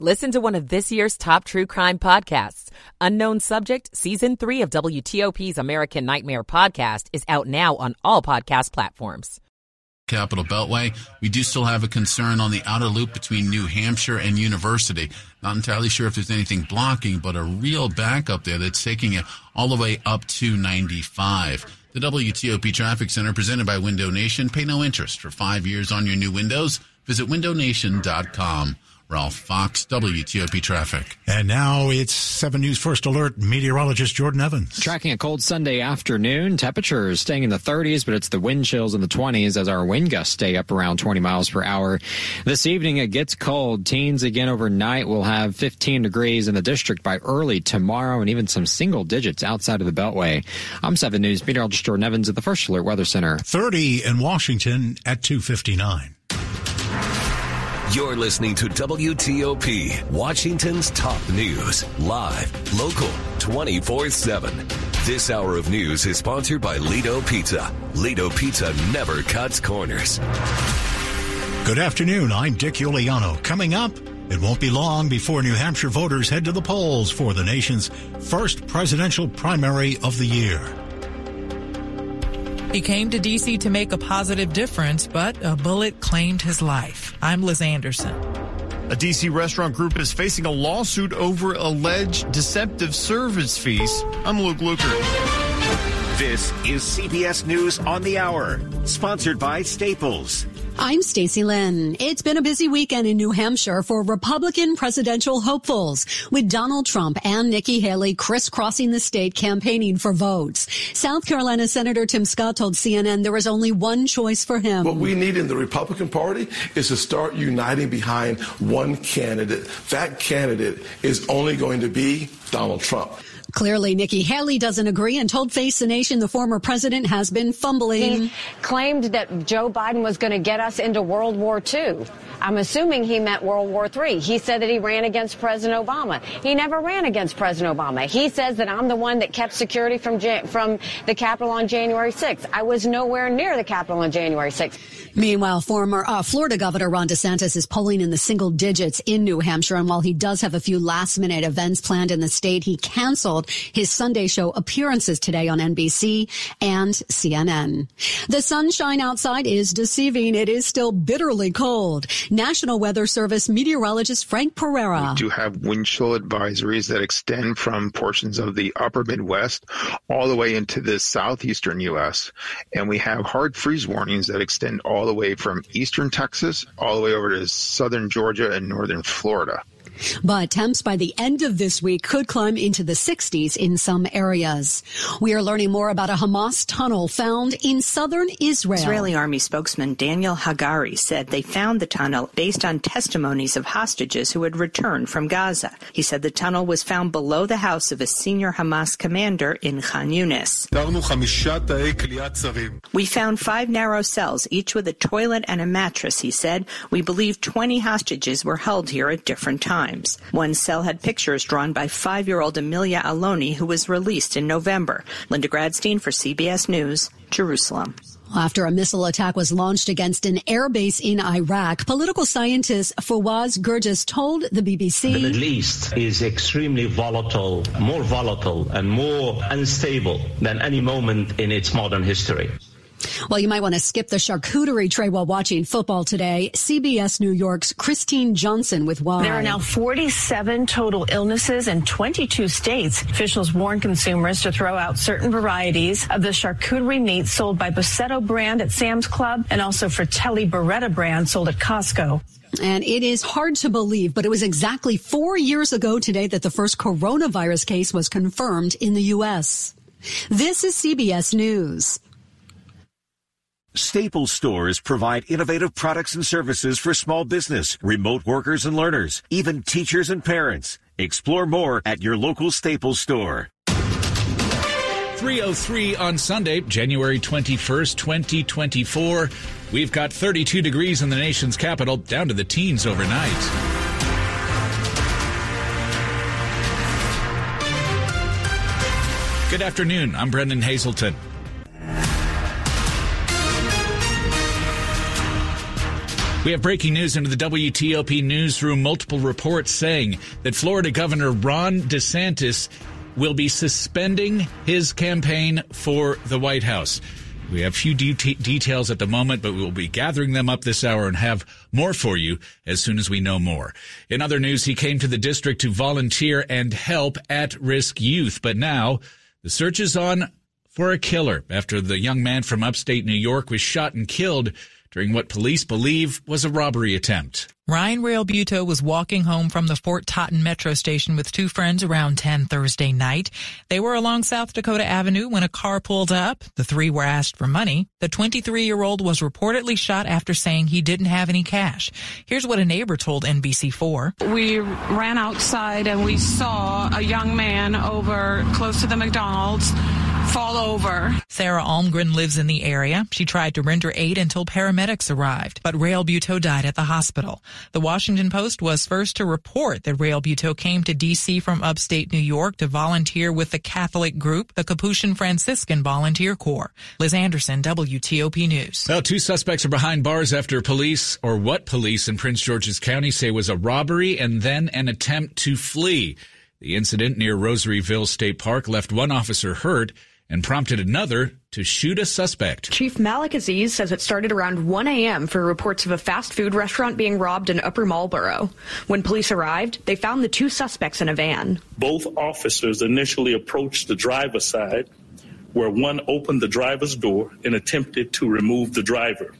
Listen to one of this year's top true crime podcasts. Unknown Subject, Season 3 of WTOP's American Nightmare podcast is out now on all podcast platforms. Capital Beltway, we do still have a concern on the outer loop between New Hampshire and University. Not entirely sure if there's anything blocking, but a real backup there that's taking it all the way up to 95. The WTOP Traffic Center presented by Window Nation. Pay no interest for five years on your new windows. Visit windownation.com. Ralph Fox, WTOP Traffic. And now it's 7 News First Alert meteorologist Jordan Evans. Tracking a cold Sunday afternoon. Temperatures staying in the 30s, but it's the wind chills in the 20s as our wind gusts stay up around 20 miles per hour. This evening it gets cold. Teens again overnight will have 15 degrees in the district by early tomorrow and even some single digits outside of the Beltway. I'm 7 News meteorologist Jordan Evans at the First Alert Weather Center. 30 in Washington at 259. You're listening to WTOP, Washington's top news, live, local, 24 7. This hour of news is sponsored by Lido Pizza. Lido Pizza never cuts corners. Good afternoon. I'm Dick Uliano. Coming up, it won't be long before New Hampshire voters head to the polls for the nation's first presidential primary of the year. He came to D.C. to make a positive difference, but a bullet claimed his life. I'm Liz Anderson. A D.C. restaurant group is facing a lawsuit over alleged deceptive service fees. I'm Luke Lukert. This is CBS News on the Hour, sponsored by Staples. I'm Stacy Lynn. It's been a busy weekend in New Hampshire for Republican presidential hopefuls, with Donald Trump and Nikki Haley crisscrossing the state campaigning for votes. South Carolina Senator Tim Scott told CNN there was only one choice for him. What we need in the Republican Party is to start uniting behind one candidate. That candidate is only going to be Donald Trump. Clearly, Nikki Haley doesn't agree and told Face the Nation the former president has been fumbling. He claimed that Joe Biden was going to get us into World War II. I'm assuming he meant World War III. He said that he ran against President Obama. He never ran against President Obama. He says that I'm the one that kept security from from the Capitol on January 6th. I was nowhere near the Capitol on January 6th. Meanwhile, former uh, Florida Governor Ron DeSantis is polling in the single digits in New Hampshire, and while he does have a few last-minute events planned in the state, he canceled his Sunday show appearances today on NBC and CNN. The sunshine outside is deceiving. It is still bitterly cold. National Weather Service meteorologist Frank Pereira. We do have wind chill advisories that extend from portions of the upper Midwest all the way into the southeastern U.S. And we have hard freeze warnings that extend all the way from eastern Texas all the way over to southern Georgia and northern Florida. But temps by the end of this week could climb into the 60s in some areas. We are learning more about a Hamas tunnel found in southern Israel. Israeli army spokesman Daniel Hagari said they found the tunnel based on testimonies of hostages who had returned from Gaza. He said the tunnel was found below the house of a senior Hamas commander in Khan Yunis. We found five narrow cells, each with a toilet and a mattress, he said. We believe 20 hostages were held here at different times. One cell had pictures drawn by five-year-old Amelia Aloni, who was released in November. Linda Gradstein for CBS News, Jerusalem. After a missile attack was launched against an airbase in Iraq, political scientist Fawaz Gerges told the BBC The Middle East is extremely volatile, more volatile and more unstable than any moment in its modern history. Well, you might want to skip the charcuterie tray while watching football today. CBS New York's Christine Johnson with why. There are now 47 total illnesses in 22 states. Officials warn consumers to throw out certain varieties of the charcuterie meat sold by Busseto brand at Sam's Club and also Fratelli Beretta brand sold at Costco. And it is hard to believe, but it was exactly four years ago today that the first coronavirus case was confirmed in the U.S. This is CBS News. Staples stores provide innovative products and services for small business, remote workers and learners, even teachers and parents. Explore more at your local Staples store. 303 on Sunday, January 21st, 2024. We've got 32 degrees in the nation's capital, down to the teens overnight. Good afternoon. I'm Brennan We have breaking news into the WTOP newsroom. Multiple reports saying that Florida Governor Ron DeSantis will be suspending his campaign for the White House. We have few de- details at the moment, but we will be gathering them up this hour and have more for you as soon as we know more. In other news, he came to the district to volunteer and help at risk youth, but now the search is on for a killer after the young man from upstate New York was shot and killed during what police believe was a robbery attempt. Ryan Realbuto was walking home from the Fort Totten metro station with two friends around 10 Thursday night. They were along South Dakota Avenue when a car pulled up. The three were asked for money. The 23-year-old was reportedly shot after saying he didn't have any cash. Here's what a neighbor told NBC4. We ran outside and we saw a young man over close to the McDonald's fall over. Sarah Almgren lives in the area. She tried to render aid until paramedics arrived, but Realbuto died at the hospital. The Washington Post was first to report that Realbuto came to D.C. from upstate New York to volunteer with the Catholic group, the Capuchin Franciscan Volunteer Corps. Liz Anderson, WTOP News. Well, two suspects are behind bars after police, or what police in Prince George's County say was a robbery and then an attempt to flee. The incident near Rosaryville State Park left one officer hurt and prompted another to shoot a suspect. Chief Malik Aziz says it started around 1 a.m. for reports of a fast food restaurant being robbed in Upper Marlboro. When police arrived, they found the two suspects in a van. Both officers initially approached the driver's side, where one opened the driver's door and attempted to remove the driver.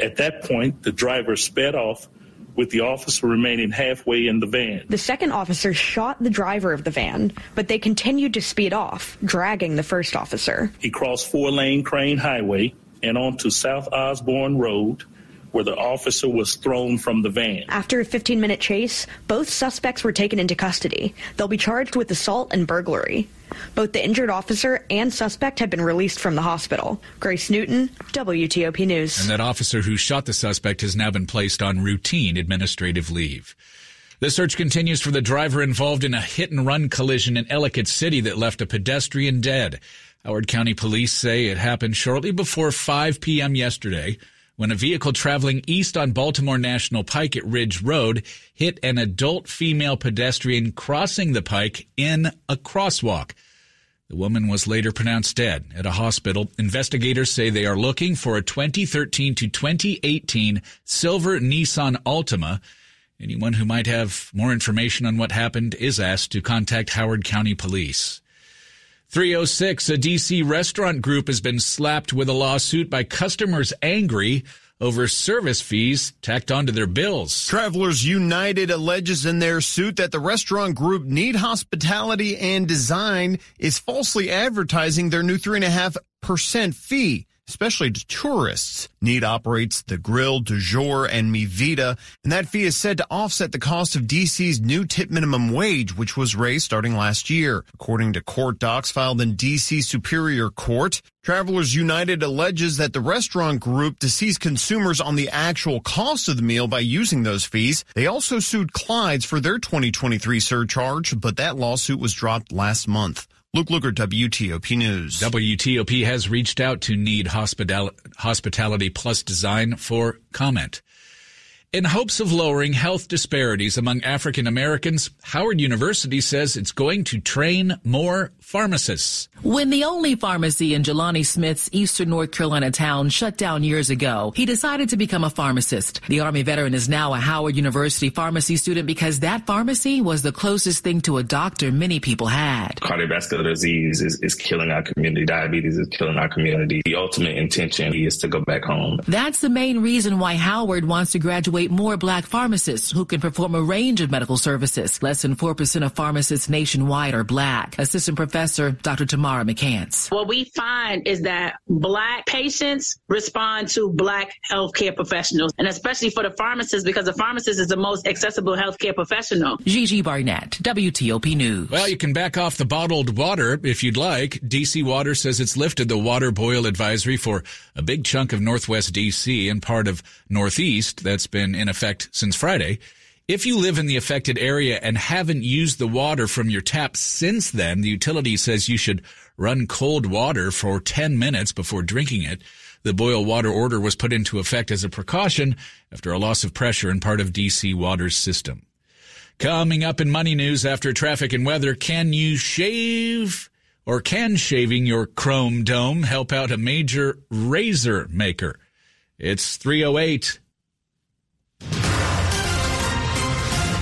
At that point, the driver sped off with the officer remaining halfway in the van. The second officer shot the driver of the van, but they continued to speed off, dragging the first officer. He crossed four lane Crane Highway and onto South Osborne Road where the officer was thrown from the van. After a 15 minute chase, both suspects were taken into custody. They'll be charged with assault and burglary. Both the injured officer and suspect have been released from the hospital. Grace Newton, WTOP News. And that officer who shot the suspect has now been placed on routine administrative leave. The search continues for the driver involved in a hit and run collision in Ellicott City that left a pedestrian dead. Howard County police say it happened shortly before 5 p.m. yesterday when a vehicle traveling east on Baltimore National Pike at Ridge Road hit an adult female pedestrian crossing the pike in a crosswalk. The woman was later pronounced dead at a hospital. Investigators say they are looking for a 2013 to 2018 silver Nissan Altima. Anyone who might have more information on what happened is asked to contact Howard County Police. 306, a DC restaurant group has been slapped with a lawsuit by customers angry over service fees tacked onto their bills. Travelers United alleges in their suit that the restaurant group Knead Hospitality and Design is falsely advertising their new 3.5% fee especially to tourists. Knead operates the Grill, Du Jour, and Mi Vida, and that fee is said to offset the cost of DC's new tip minimum wage, which was raised starting last year. According to court docs filed in DC Superior Court, Travelers United alleges that the restaurant group deceives consumers on the actual cost of the meal by using those fees. They also sued Clyde's for their 2023 surcharge, but that lawsuit was dropped last month. Luke Lukert, WTOP News. WTOP has reached out to Knead Hospital- Hospitality Plus Design for comment. In hopes of lowering health disparities among African Americans, Howard University says it's going to train more pharmacists. When the only pharmacy in Jelani Smith's eastern North Carolina town shut down years ago, he decided to become a pharmacist. The Army veteran is now a Howard University pharmacy student because that pharmacy was the closest thing to a doctor many people had. Cardiovascular disease is, is killing our community. Diabetes is killing our community. The ultimate intention is to go back home. That's the main reason why Howard wants to graduate more black pharmacists who can perform a range of medical services. Less than 4% of pharmacists nationwide are black. Assistant Professor Dr. Tamara McCants. What we find is that black patients respond to black healthcare professionals, and especially for the pharmacist, because the pharmacist is the most accessible healthcare professional. Gigi Barnett, WTOP News. Well, you can back off the bottled water if you'd like. DC Water says it's lifted the water boil advisory for a big chunk of Northwest DC and part of Northeast that's been in effect since Friday. If you live in the affected area and haven't used the water from your tap since then, the utility says you should run cold water for 10 minutes before drinking it. The boil water order was put into effect as a precaution after a loss of pressure in part of DC Water's system. Coming up in money news after traffic and weather, can you shave or can shaving your chrome dome help out a major razor maker? It's 308.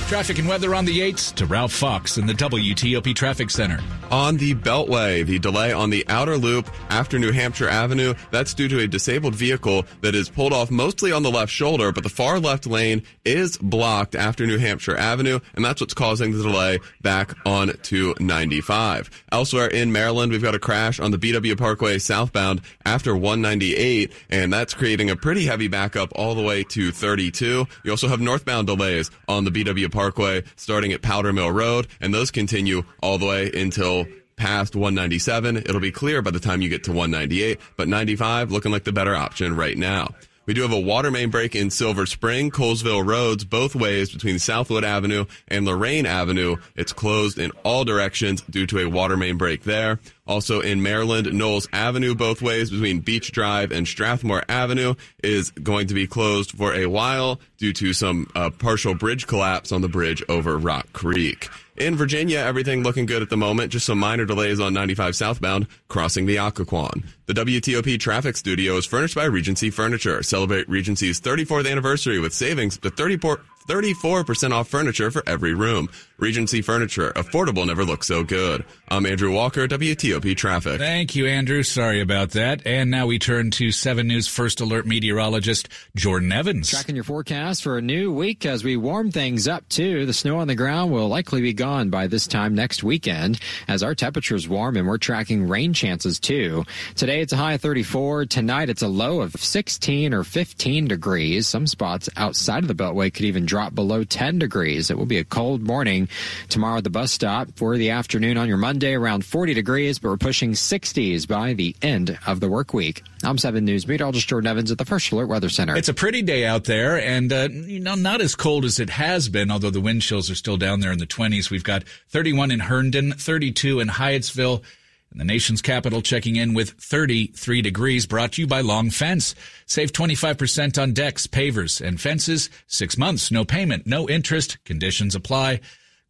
Traffic and weather on the 8s to Ralph Fox in the WTOP Traffic Center. On the Beltway, the delay on the outer loop after New Hampshire Avenue, that's due to a disabled vehicle that is pulled off mostly on the left shoulder, but the far left lane is blocked after New Hampshire Avenue, and that's what's causing the delay back on to 95. Elsewhere in Maryland, we've got a crash on the BW Parkway southbound after 198, and that's creating a pretty heavy backup all the way to 32. You also have northbound delays on the BW Parkway starting at Powder Mill Road, and those continue all the way until past 197. It'll be clear by the time you get to 198, but 95 looking like the better option right now. We do have a water main break in Silver Spring, Colesville Roads, both ways between Southwood Avenue and Lorraine Avenue. It's closed in all directions due to a water main break there. Also in Maryland, Knowles Avenue, both ways between Beach Drive and Strathmore Avenue is going to be closed for a while due to some uh, partial bridge collapse on the bridge over Rock Creek. In Virginia, everything looking good at the moment. Just some minor delays on 95 southbound crossing the Occoquan. The WTOP traffic studio is furnished by Regency Furniture. Celebrate Regency's 34th anniversary with savings to 34, 34% off furniture for every room. Regency Furniture. Affordable never looked so good. I'm Andrew Walker, WTOP Traffic. Thank you, Andrew. Sorry about that. And now we turn to 7 News First Alert meteorologist Jordan Evans. Tracking your forecast for a new week as we warm things up, too. The snow on the ground will likely be gone by this time next weekend as our temperatures warm and we're tracking rain chances, too. Today it's a high of 34. Tonight it's a low of 16 or 15 degrees. Some spots outside of the Beltway could even drop below 10 degrees. It will be a cold morning tomorrow at the bus stop for the afternoon on your Monday around 40 degrees, but we're pushing 60s by the end of the work week. I'm 7 News meteorologist Jordan Evans at the First Alert Weather Center. It's a pretty day out there and, uh, you know, not as cold as it has been, although the wind chills are still down there in the 20s. We've got 31 in Herndon, 32 in Hyattsville, and the nation's capital checking in with 33 degrees brought to you by Long Fence. Save 25% on decks, pavers, and fences. Six months, no payment, no interest. Conditions apply.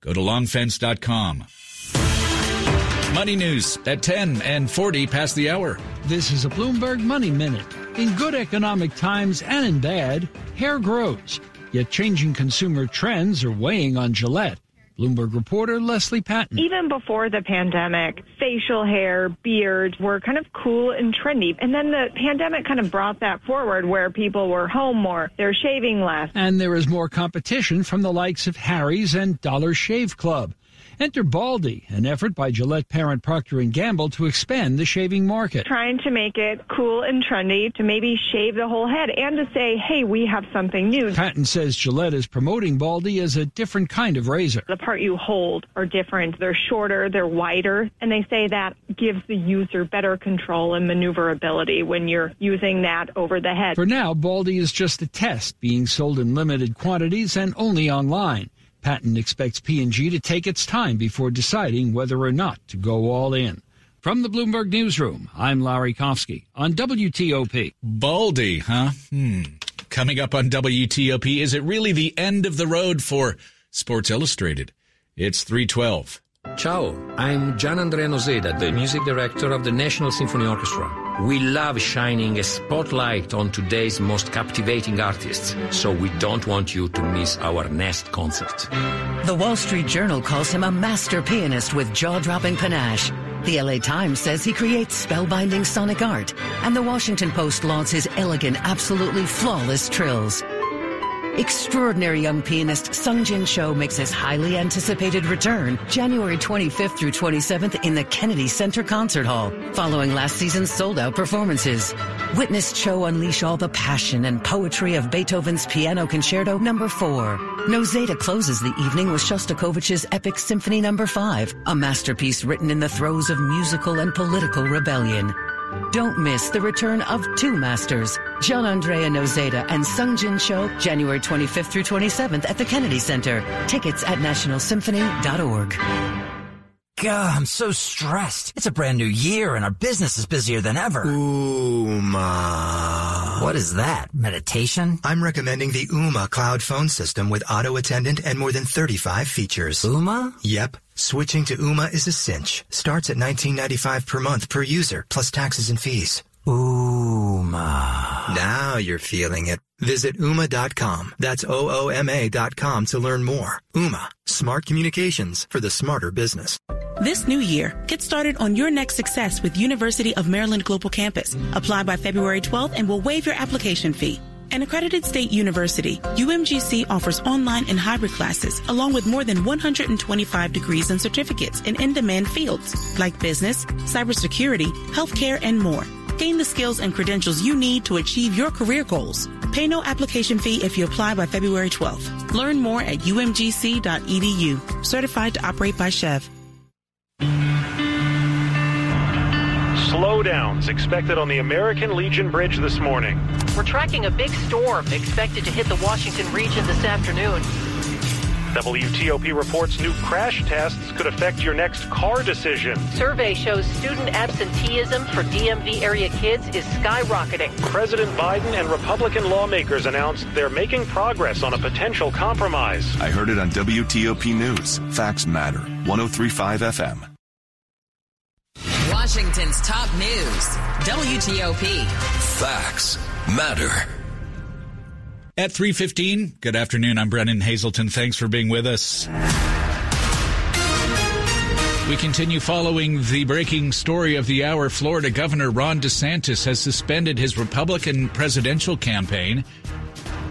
Go to longfence.com. Money news at 10 and 40 past the hour. This is a Bloomberg Money Minute. In good economic times and in bad, hair grows. Yet changing consumer trends are weighing on Gillette. Bloomberg reporter Leslie Patton. Even before the pandemic, facial hair, beards were kind of cool and trendy. And then the pandemic kind of brought that forward where people were home more, they're shaving less. And there is more competition from the likes of Harry's and Dollar Shave Club. Enter Baldy, an effort by Gillette parent Procter & Gamble to expand the shaving market. Trying to make it cool and trendy to maybe shave the whole head and to say, hey, we have something new. Patton says Gillette is promoting Baldy as a different kind of razor. The part you hold are different. They're shorter, they're wider, and they say that gives the user better control and maneuverability when you're using that over the head. For now, Baldy is just a test being sold in limited quantities and only online. Patton expects P&G to take its time before deciding whether or not to go all in. From the Bloomberg Newsroom, I'm Larry Kofsky on WTOP. Baldy, huh? Hmm. Coming up on WTOP, is it really the end of the road for Sports Illustrated? It's 312. Ciao, I'm Gian Andrea Noseda, the music director of the National Symphony Orchestra. We love shining a spotlight on today's most captivating artists, so we don't want you to miss our next concert. The Wall Street Journal calls him a master pianist with jaw-dropping panache. The LA Times says he creates spellbinding sonic art, and the Washington Post lauds his elegant, absolutely flawless trills. Extraordinary young pianist Seong-Jin Cho makes his highly anticipated return January 25th through 27th in the Kennedy Center Concert Hall, following last season's sold-out performances. Witness Cho unleash all the passion and poetry of Beethoven's Piano Concerto Number 4. Noseda closes the evening with Shostakovich's epic Symphony Number 5, a masterpiece written in the throes of musical and political rebellion. Don't miss the return of two masters, Gian Andrea Noseda and Seong-Jin Cho, January 25th through 27th at the Kennedy Center. Tickets at nationalsymphony.org. God, I'm so stressed. It's a brand new year and our business is busier than ever. Ooma. What is that? Meditation? I'm recommending the Ooma cloud phone system with auto attendant and more than 35 features. Ooma? Yep. Switching to Ooma is a cinch. Starts at $19.95 per month per user, plus taxes and fees. Ooma. Now you're feeling it. Visit Ooma.com. That's O-O-M-A dot com to learn more. Ooma. Smart communications for the smarter business. This new year, get started on your next success with University of Maryland Global Campus. Apply by February 12th and we'll waive your application fee. An accredited state university, UMGC offers online and hybrid classes along with more than 125 degrees and certificates in in-demand fields like business, cybersecurity, healthcare, and more. Gain the skills and credentials you need to achieve your career goals. Pay no application fee if you apply by February 12th. Learn more at umgc.edu. Certified to operate by SCHEV. Slowdowns expected on the American Legion Bridge this morning. We're tracking a big storm expected to hit the Washington region this afternoon. WTOP reports new crash tests could affect your next car decision. Survey shows student absenteeism for DMV area kids is skyrocketing. President Biden and Republican lawmakers announced they're making progress on a potential compromise. I heard it on WTOP News. Facts matter. 1035 FM. Washington's top news. WTOP. Facts matter. At 3:15, good afternoon. I'm Brennan Hazelton. Thanks for being with us. We continue following the breaking story of the hour. Florida Governor Ron DeSantis has suspended his Republican presidential campaign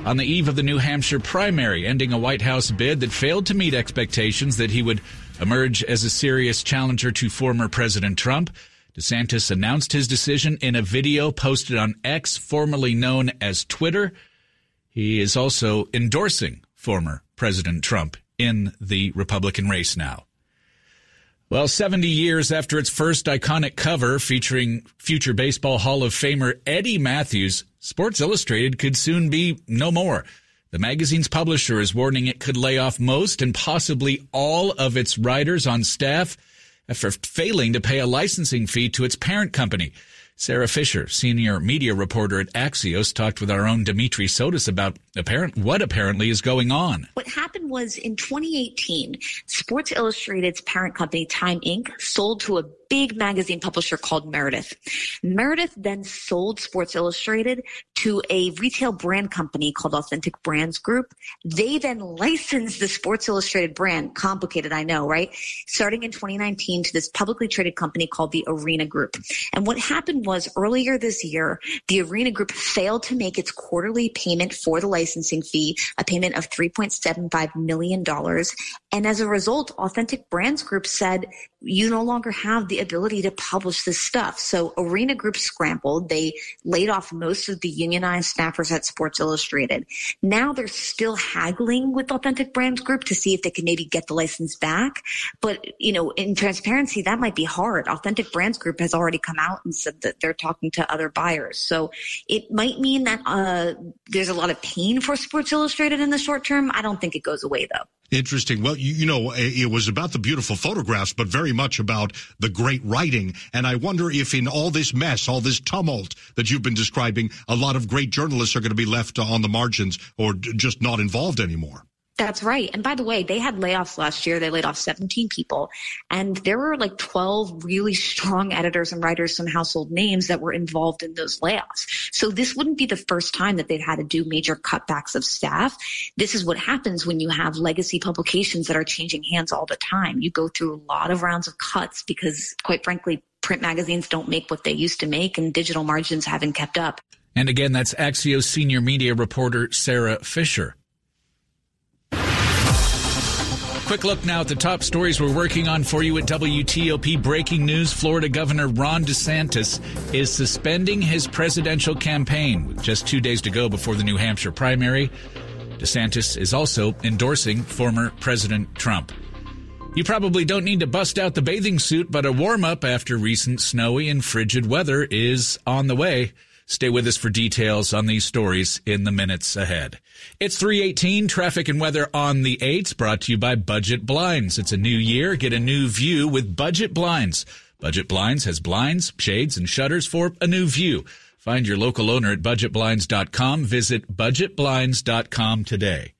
on the eve of the New Hampshire primary, ending a White House bid that failed to meet expectations that he would emerge as a serious challenger to former President Trump. DeSantis announced his decision in a video posted on X, formerly known as Twitter. He is also endorsing former President Trump in the Republican race now. Well, 70 years after its first iconic cover featuring future Baseball Hall of Famer Eddie Mathews, Sports Illustrated could soon be no more. The magazine's publisher is warning it could lay off most and possibly all of its writers on staff after failing to pay a licensing fee to its parent company. Sara Fischer, senior media reporter at Axios, talked with our own Dimitri Sotis about apparent what apparently is going on. What happened was in 2018, Sports Illustrated's parent company, Time Inc., sold to a big magazine publisher called Meredith. Meredith then sold Sports Illustrated to a retail brand company called Authentic Brands Group. They then licensed the Sports Illustrated brand, complicated, I know, right? Starting in 2019 to this publicly traded company called the Arena Group. And what happened was earlier this year, the Arena Group failed to make its quarterly payment for the licensing fee, a payment of $3.75 million. And as a result, Authentic Brands Group said, you no longer have the ability to publish this stuff. So Arena Group scrambled. They laid off most of the unionized staffers at Sports Illustrated. Now they're still haggling with Authentic Brands Group to see if they can maybe get the license back. But, you know, in transparency, that might be hard. Authentic Brands Group has already come out and said that they're talking to other buyers. So it might mean that uh, there's a lot of pain for Sports Illustrated in the short term. I don't think it goes away though. Interesting. Well, you, you, know, it was about the beautiful photographs, but very much about the great writing. And I wonder if in all this mess, all this tumult that you've been describing, a lot of great journalists are going to be left on the margins or just not involved anymore. That's right. And by the way, they had layoffs last year. They laid off 17 people. And there were like 12 really strong editors and writers, some household names that were involved in those layoffs. So this wouldn't be the first time that they've had to do major cutbacks of staff. This is what happens when you have legacy publications that are changing hands all the time. You go through a lot of rounds of cuts because quite frankly, print magazines don't make what they used to make and digital margins haven't kept up. And again, that's Axios senior media reporter Sara Fischer. Quick look now at the top stories we're working on for you at WTOP. Breaking news Florida Governor Ron DeSantis is suspending his presidential campaign with just two days to go before the New Hampshire primary. DeSantis is also endorsing former President Trump. You probably don't need to bust out the bathing suit, but a warm up after recent snowy and frigid weather is on the way. Stay with us for details on these stories in the minutes ahead. It's 318 traffic and weather on the 8s brought to you by Budget Blinds. It's a new year. Get a new view with Budget Blinds. Budget Blinds has blinds, shades, and shutters for a new view. Find your local owner at budgetblinds.com. Visit budgetblinds.com today.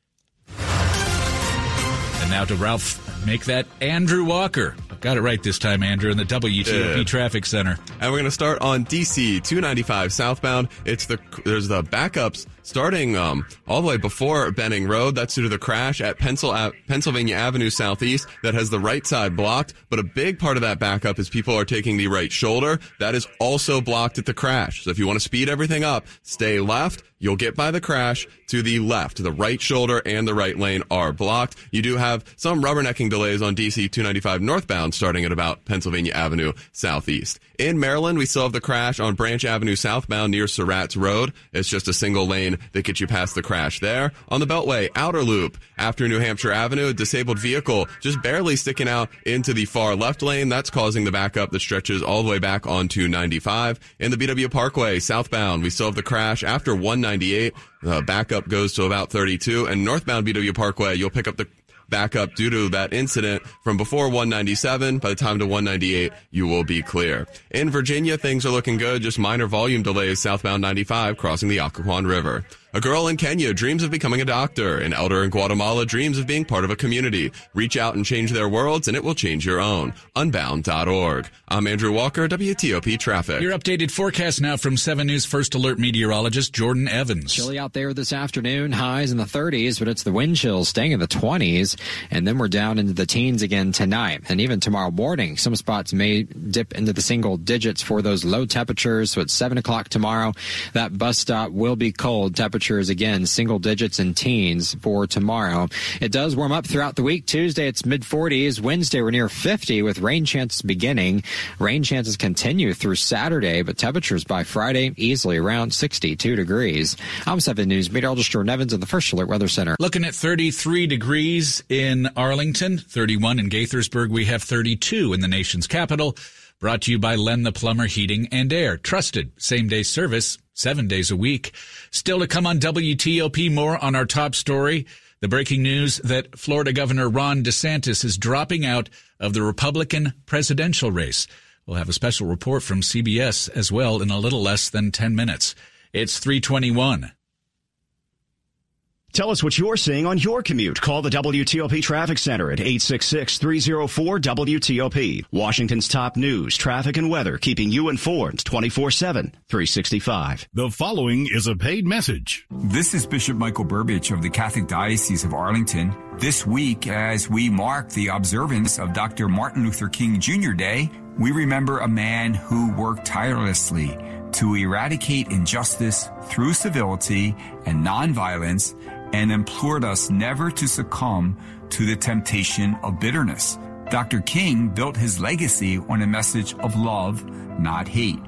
And now to Ralph, make that Andrew Walker. Got it right this time, Andrew, in the WTOP Yeah. Traffic Center. And we're going to start on DC 295 southbound. It's the there's the backups starting um, all the way before Benning Road. That's due to the crash at Pennsylvania Avenue Southeast that has the right side blocked. But a big part of that backup is people are taking the right shoulder. That is also blocked at the crash. So if you want to speed everything up, stay left. You'll get by the crash to the left. The right shoulder and the right lane are blocked. You do have some rubbernecking delays on DC 295 northbound starting at about Pennsylvania Avenue Southeast. In Maryland, we still have the crash on Branch Avenue southbound near Surratt's Road. It's just a single lane that gets you past the crash there. On the Beltway, outer loop after New Hampshire Avenue, disabled vehicle just barely sticking out into the far left lane. That's causing the backup that stretches all the way back onto 95. In the BW Parkway southbound, we still have the crash after 198. The backup goes to about 32 and northbound BW Parkway, you'll pick up the backup due to that incident from before 197. By the time to 198, you will be clear. In Virginia, things are looking good. Just minor volume delays southbound 95 crossing the Occoquan River. A girl in Kenya dreams of becoming a doctor. An elder in Guatemala dreams of being part of a community. Reach out and change their worlds, and it will change your own. Unbound.org. I'm Andrew Walker, WTOP Traffic. Your updated forecast now from 7 News First Alert meteorologist Jordan Evans. Chilly out there this afternoon, highs in the 30s, but it's the wind chills staying in the 20s, and then we're down into the teens again tonight. And even tomorrow morning, some spots may dip into the single digits for those low temperatures. So at 7 o'clock tomorrow, that bus stop will be cold. Temperatures again, single digits and teens for tomorrow. It does warm up throughout the week. Tuesday, it's mid 40s. Wednesday, we're near 50 with rain chances beginning. Rain chances continue through Saturday, but temperatures by Friday easily around 62 degrees. I'm 7 News meteorologist Jordan Evans in the First Alert Weather Center. Looking at 33 degrees in Arlington, 31 in Gaithersburg. We have 32 in the nation's capital. Brought to you by Len the Plumber Heating and Air. Trusted same day service, seven days a week. Still to come on WTOP, more on our top story. The breaking news that Florida Governor Ron DeSantis is dropping out of the Republican presidential race. We'll have a special report from CBS as well in a little less than 10 minutes. It's 321. Tell us what you're seeing on your commute. Call the WTOP Traffic Center at 866-304-WTOP. Washington's top news, traffic, and weather, keeping you informed 24-7, 365. The following is a paid message. This is Bishop Michael Burbidge of the Catholic Diocese of Arlington. This week, as we mark the observance of Dr. Martin Luther King Jr. Day, we remember a man who worked tirelessly to eradicate injustice through civility and nonviolence and implored us never to succumb to the temptation of bitterness. Dr. King built his legacy on a message of love, not hate.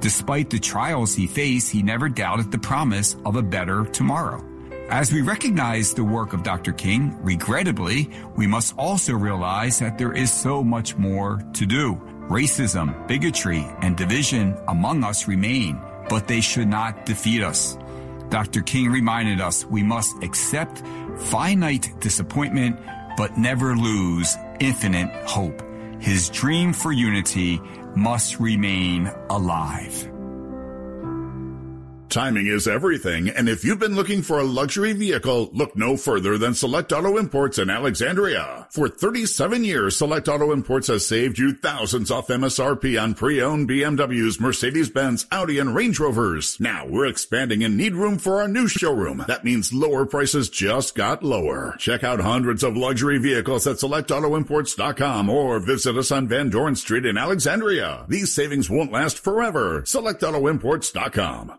Despite the trials he faced, he never doubted the promise of a better tomorrow. As we recognize the work of Dr. King, regrettably, we must also realize that there is so much more to do. Racism, bigotry, and division among us remain, but they should not defeat us. Dr. King reminded us we must accept finite disappointment, but never lose infinite hope. His dream for unity must remain alive. Timing is everything, and if you've been looking for a luxury vehicle, look no further than Select Auto Imports in Alexandria. For 37 years, Select Auto Imports has saved you thousands off MSRP on pre-owned BMWs, Mercedes-Benz, Audi, and Range Rovers. Now we're expanding and need room for our new showroom. That means lower prices just got lower. Check out hundreds of luxury vehicles at selectautoimports.com or visit us on Van Dorn Street in Alexandria. These savings won't last forever. SelectAutoimports.com.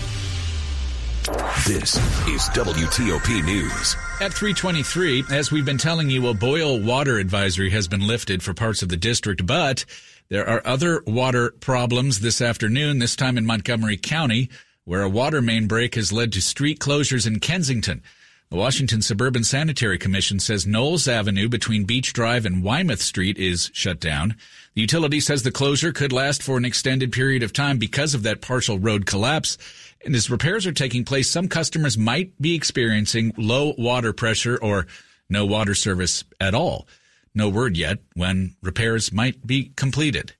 This is WTOP News. At 323, as we've been telling you, a boil water advisory has been lifted for parts of the district, but there are other water problems this afternoon, this time in Montgomery County, where a water main break has led to street closures in Kensington. The Washington Suburban Sanitary Commission says Knowles Avenue between Beach Drive and Weymouth Street is shut down. The utility says the closure could last for an extended period of time because of that partial road collapse. And as repairs are taking place, some customers might be experiencing low water pressure or no water service at all. No word yet when repairs might be completed.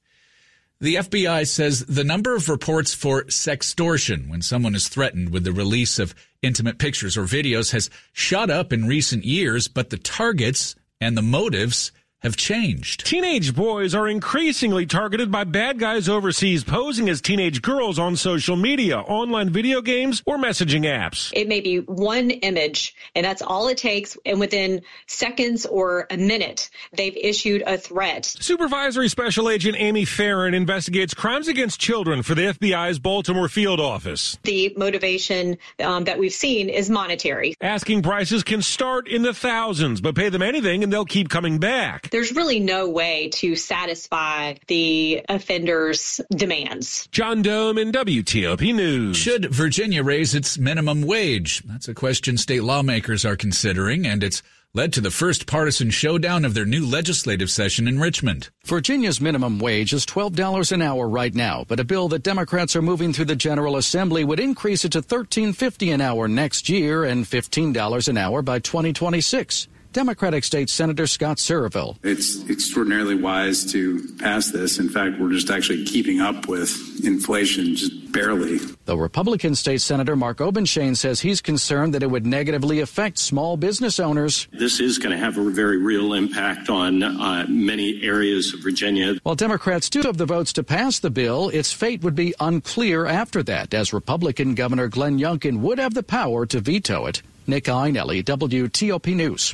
The FBI says the number of reports for sextortion when someone is threatened with the release of intimate pictures or videos has shot up in recent years, but the targets and the motives have changed. Teenage boys are increasingly targeted by bad guys overseas posing as teenage girls on social media, online video games, or messaging apps. It may be one image, and that's all it takes. And within seconds or a minute, they've issued a threat. Supervisory Special Agent Amy Farron investigates crimes against children for the FBI's Baltimore field office. The motivation um, that we've seen is monetary. Asking prices can start in the thousands, but pay them anything and they'll keep coming back there's really no way to satisfy the offender's demands. John Domen WTOP News. Should Virginia raise its minimum wage? That's a question state lawmakers are considering, and it's led to the first partisan showdown of their new legislative session in Richmond. Virginia's minimum wage is $12 an hour right now, but a bill that Democrats are moving through the General Assembly would increase it to $13.50 an hour next year and $15 an hour by 2026. Democratic State Senator Scott Surovell. It's extraordinarily wise to pass this. In fact, we're just actually keeping up with inflation just barely. The Republican State Senator Mark Obenshain says he's concerned that it would negatively affect small business owners. This is going to have a very real impact on uh, many areas of Virginia. While Democrats do have the votes to pass the bill, its fate would be unclear after that, as Republican Governor Glenn Youngkin would have the power to veto it. Nick Iannelli, WTOP News.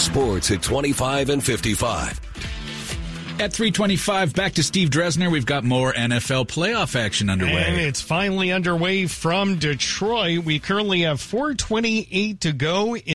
Sports at 25 and 55. At 325, back to Steve Dresner. We've got more NFL playoff action underway. And it's finally underway from Detroit. We currently have 428 to go